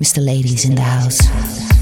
Mr. Ladies in the house.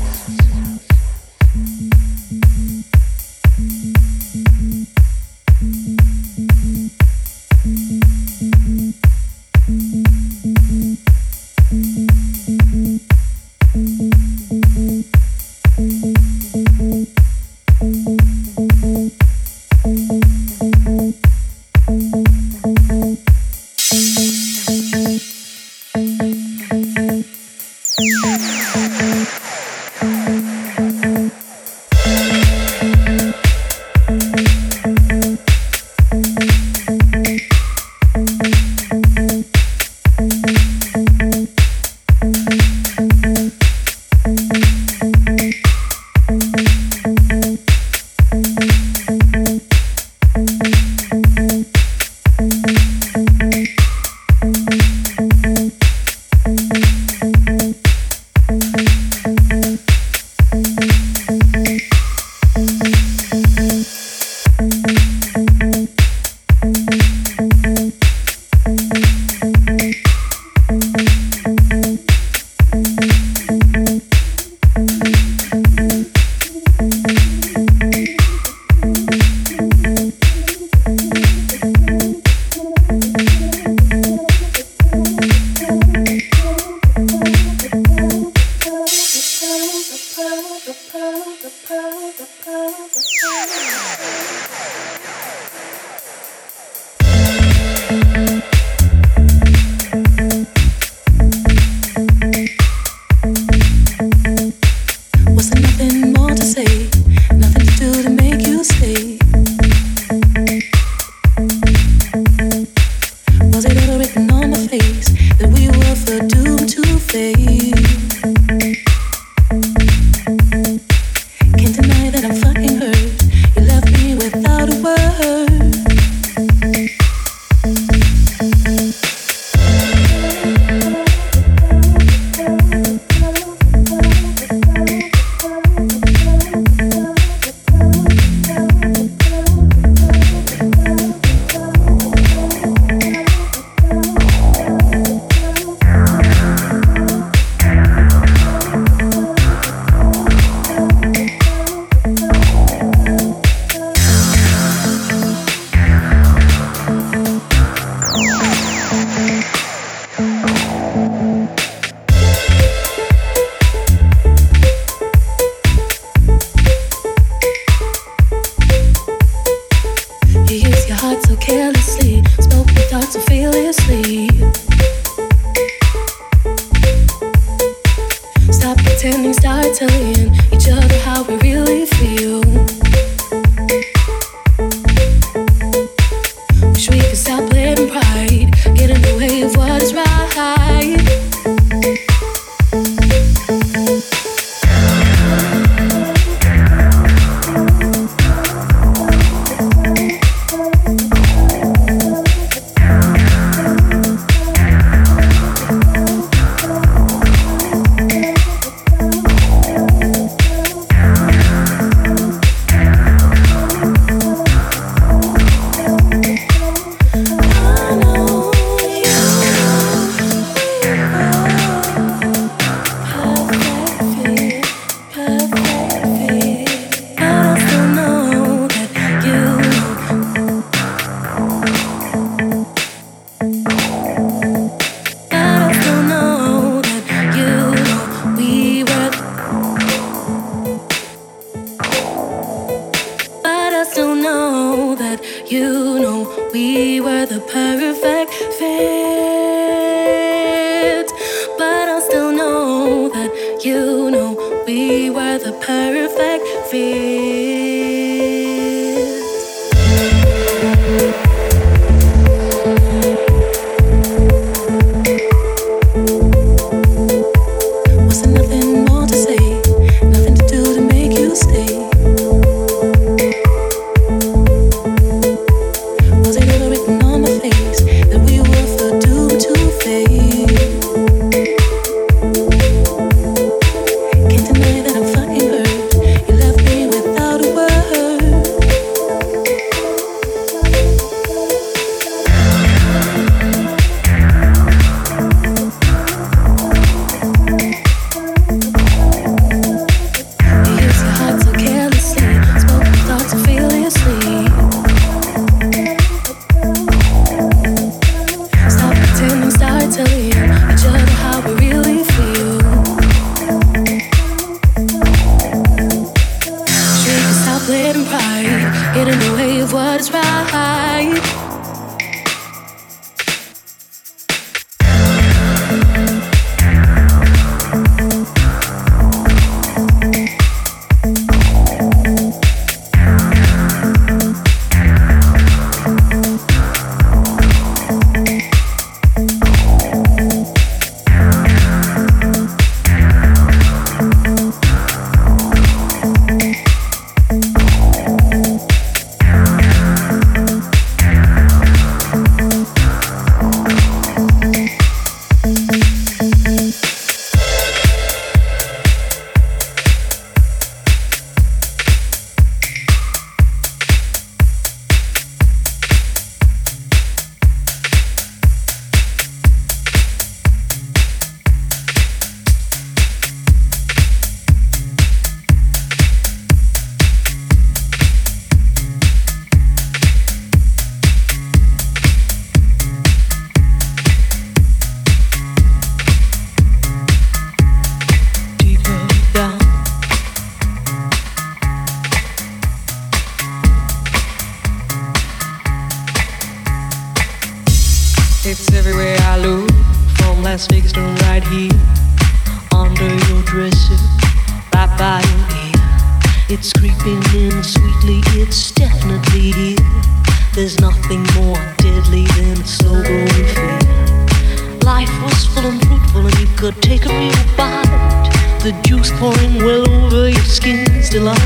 The juice pouring well over your skin's delight.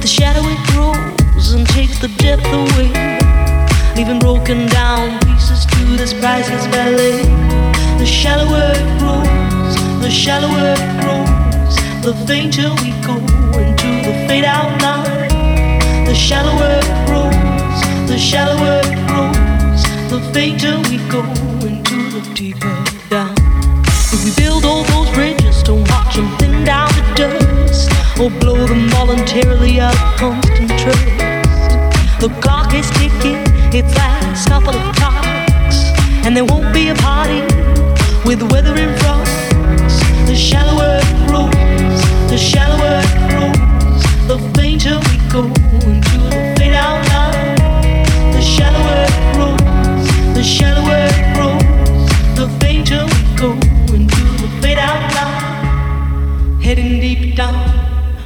The shadow it grows and takes the depth away, leaving broken down pieces to this priceless ballet. The shallower it grows, the shallower it grows, the fainter we go into the. The shallower it grows, the shallower it grows, the fainter we go build all those bridges, don't watch them thin down to dust, or blow them voluntarily out of constant trust. The clock is ticking, its last couple of clocks, and there won't be a party with the weather in front. The shallower it grows, the shallower it grows, the fainter we go into the fade out line. The shallower it grows, the shallower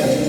Amen.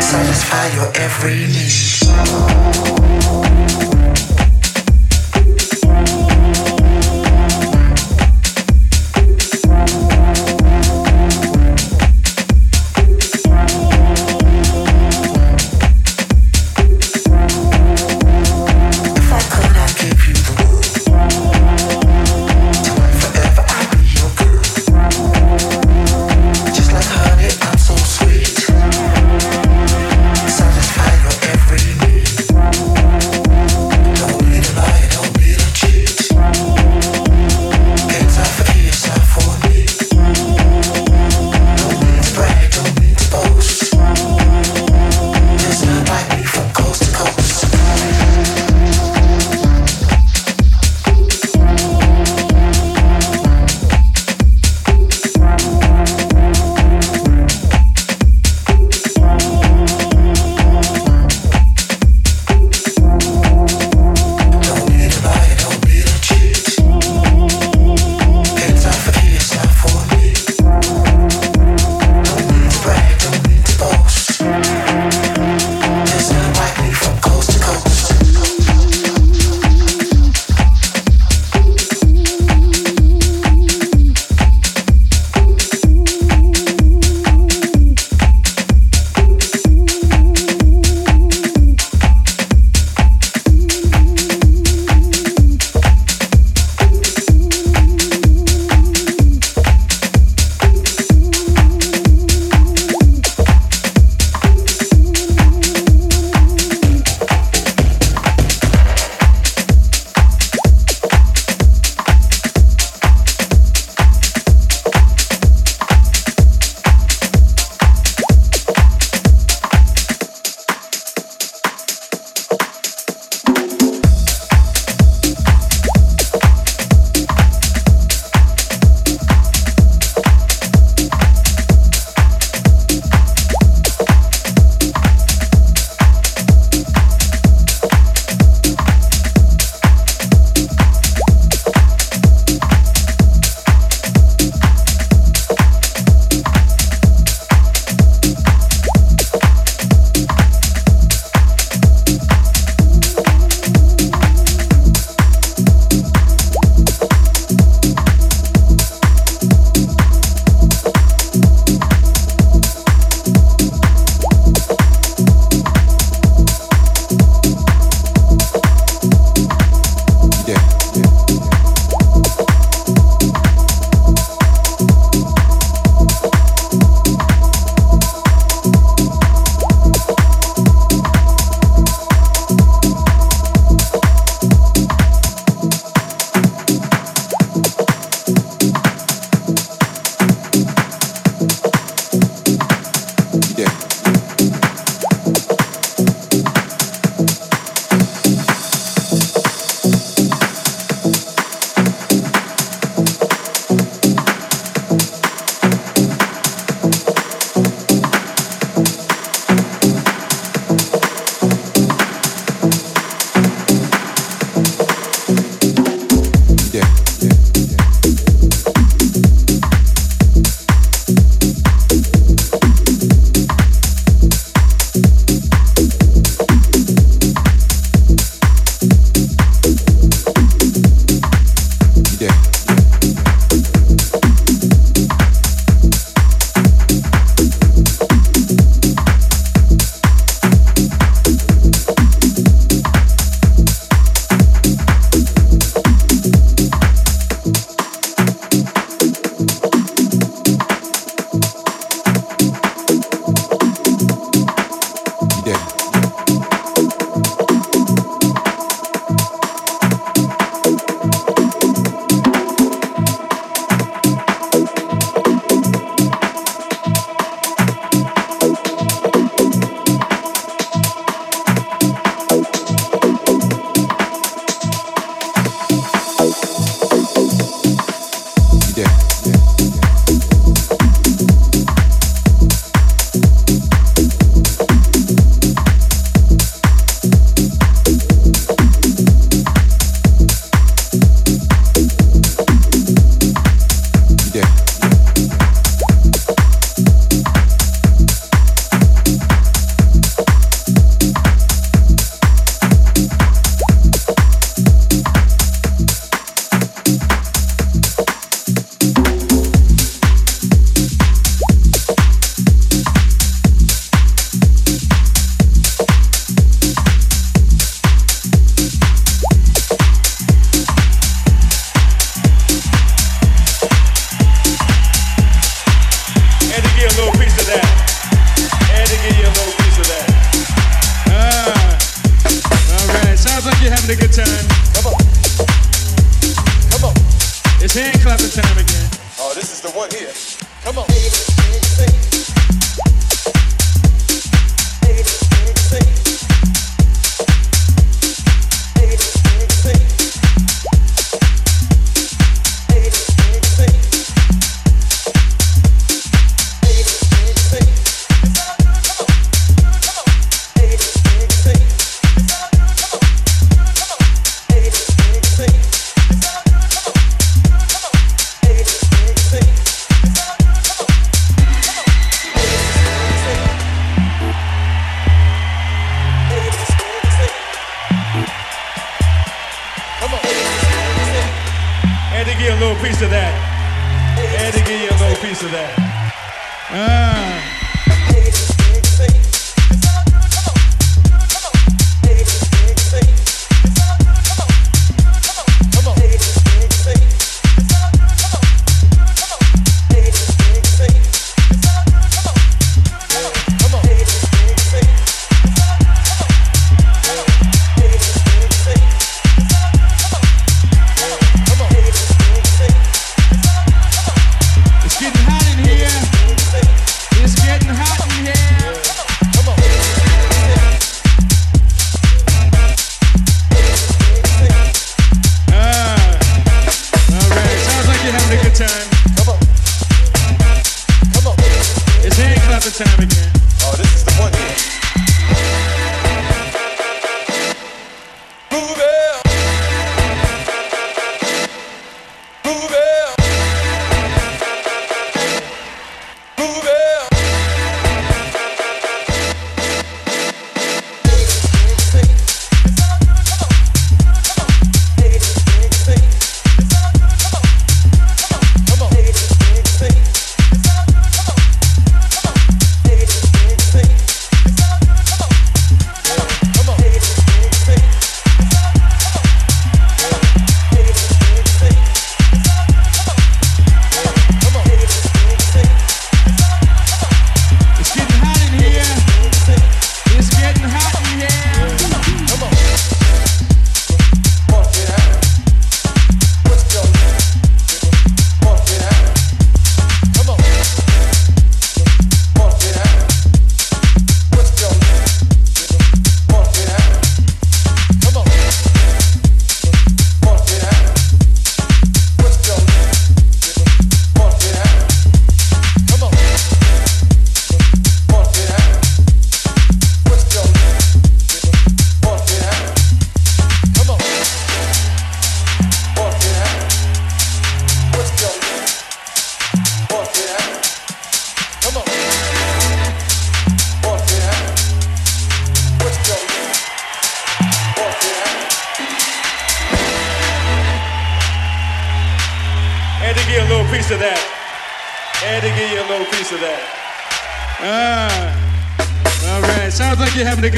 Satisfy your every need.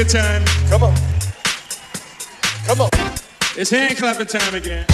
time. Come on. Come on. It's hand clapping time again.